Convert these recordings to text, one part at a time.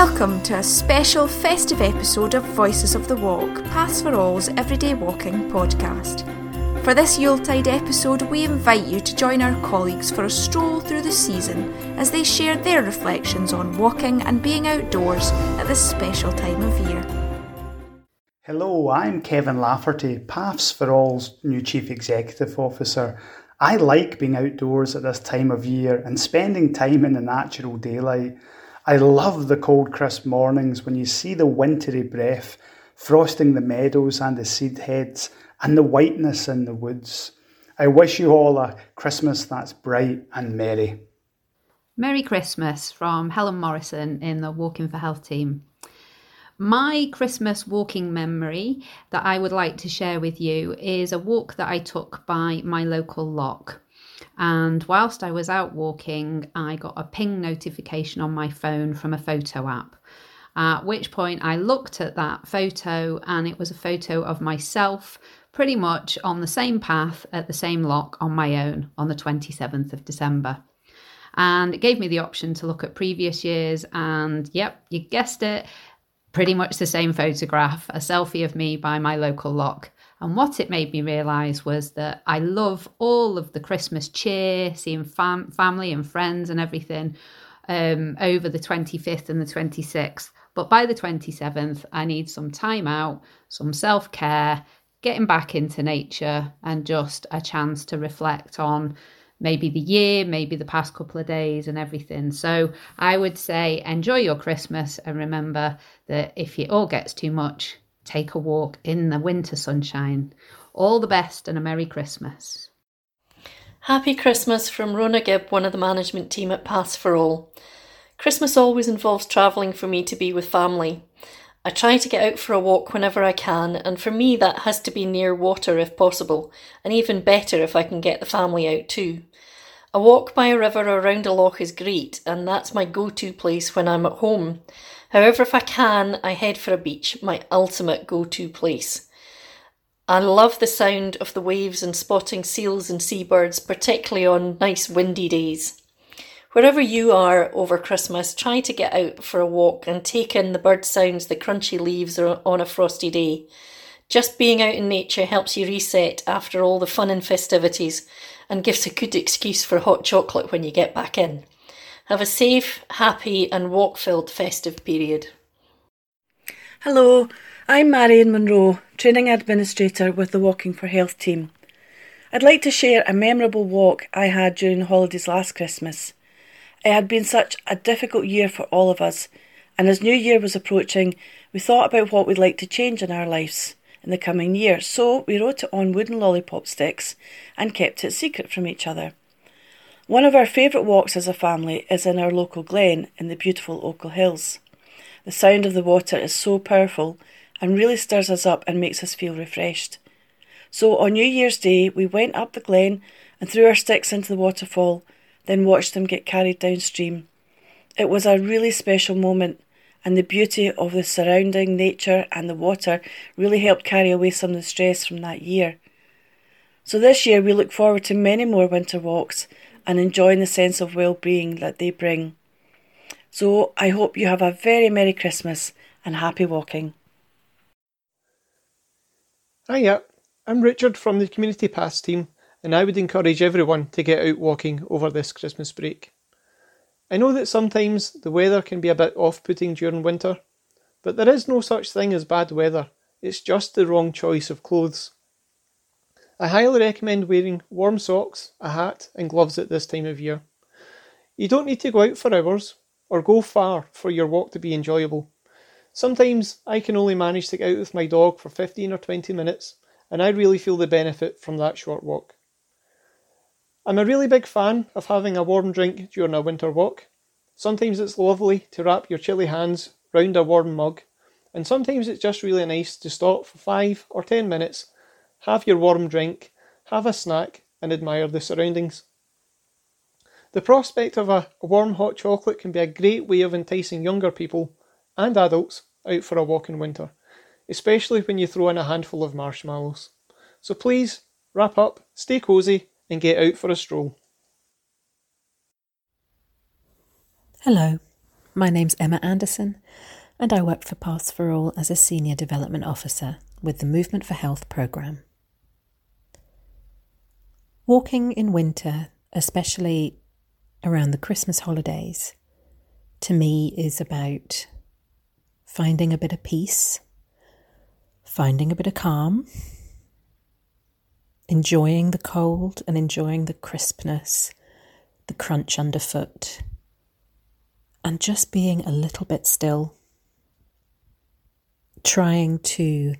Welcome to a special festive episode of Voices of the Walk, Paths for All's Everyday Walking podcast. For this Yuletide episode, we invite you to join our colleagues for a stroll through the season as they share their reflections on walking and being outdoors at this special time of year. Hello, I'm Kevin Lafferty, Paths for All's new Chief Executive Officer. I like being outdoors at this time of year and spending time in the natural daylight. I love the cold, crisp mornings when you see the wintry breath frosting the meadows and the seed heads and the whiteness in the woods. I wish you all a Christmas that's bright and merry. Merry Christmas from Helen Morrison in the Walking for Health team. My Christmas walking memory that I would like to share with you is a walk that I took by my local loch. And whilst I was out walking, I got a ping notification on my phone from a photo app. At which point I looked at that photo and it was a photo of myself pretty much on the same path at the same loch on my own on the 27th of December. And it gave me the option to look at previous years, and yep, you guessed it, pretty much the same photograph, a selfie of me by my local loch. And what it made me realise was that I love all of the Christmas cheer, seeing fam- family and friends and everything um, over the 25th and the 26th. But by the 27th, I need some time out, some self care, getting back into nature, and just a chance to reflect on maybe the year, maybe the past couple of days, and everything. So I would say enjoy your Christmas and remember that if it all gets too much, take a walk in the winter sunshine. All the best and a Merry Christmas. Happy Christmas from Rona Gibb, one of the management team at Paths for All. Christmas always involves travelling for me to be with family. I try to get out for a walk whenever I can, and for me, that has to be near water if possible, and even better if I can get the family out too. A walk by a river or around a loch is great, and that's my go to place when I'm at home. However, if I can, I head for a beach, my ultimate go to place. I love the sound of the waves and spotting seals and seabirds, particularly on nice windy days. Wherever you are over Christmas, try to get out for a walk and take in the bird sounds, the crunchy leaves on a frosty day. Just being out in nature helps you reset after all the fun and festivities and gives a good excuse for hot chocolate when you get back in. Have a safe, happy, and walk filled festive period. Hello, I'm Marion Monroe, Training Administrator with the Walking for Health team. I'd like to share a memorable walk I had during the holidays last Christmas. It had been such a difficult year for all of us, and as New Year was approaching, we thought about what we'd like to change in our lives in the coming year, so we wrote it on wooden lollipop sticks and kept it secret from each other. One of our favourite walks as a family is in our local glen in the beautiful Ochil Hills. The sound of the water is so powerful and really stirs us up and makes us feel refreshed. So on New Year's Day, we went up the glen and threw our sticks into the waterfall then watched them get carried downstream. It was a really special moment, and the beauty of the surrounding nature and the water really helped carry away some of the stress from that year. So this year we look forward to many more winter walks and enjoying the sense of well-being that they bring. So I hope you have a very Merry Christmas and happy walking. Hiya, I'm Richard from the Community Paths team and I would encourage everyone to get out walking over this Christmas break. I know that sometimes the weather can be a bit off putting during winter, but there is no such thing as bad weather, it's just the wrong choice of clothes. I highly recommend wearing warm socks, a hat, and gloves at this time of year. You don't need to go out for hours or go far for your walk to be enjoyable. Sometimes I can only manage to get out with my dog for 15 or 20 minutes, and I really feel the benefit from that short walk. I'm a really big fan of having a warm drink during a winter walk. Sometimes it's lovely to wrap your chilly hands round a warm mug, and sometimes it's just really nice to stop for five or ten minutes, have your warm drink, have a snack, and admire the surroundings. The prospect of a warm hot chocolate can be a great way of enticing younger people and adults out for a walk in winter, especially when you throw in a handful of marshmallows. So please, wrap up, stay cosy, and get out for a stroll. Hello, my name's Emma Anderson, and I work for Paths for All as a Senior Development Officer with the Movement for Health programme. Walking in winter, especially around the Christmas holidays, to me is about finding a bit of peace, finding a bit of calm, enjoying the cold and enjoying the crispness, the crunch underfoot, and just being a little bit still, trying to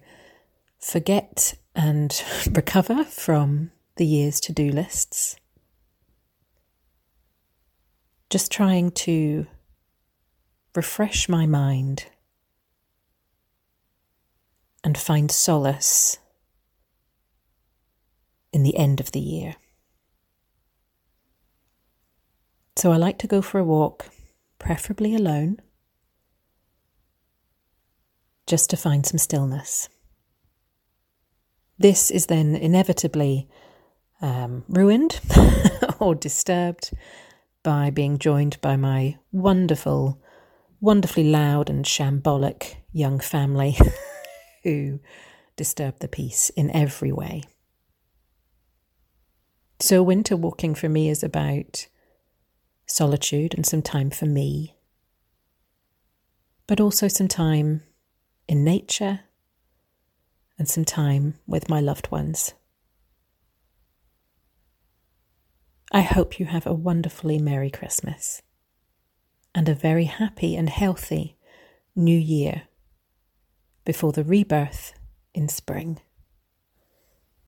forget and recover from the year's to do lists, just trying to refresh my mind and find solace in the end of the year. So I like to go for a walk, preferably alone, just to find some stillness. This is then inevitably um, ruined or disturbed by being joined by my wonderful, wonderfully loud and shambolic young family who disturb the peace in every way. So, winter walking for me is about solitude and some time for me, but also some time in nature and some time with my loved ones. I hope you have a wonderfully Merry Christmas and a very happy and healthy New Year before the rebirth in spring.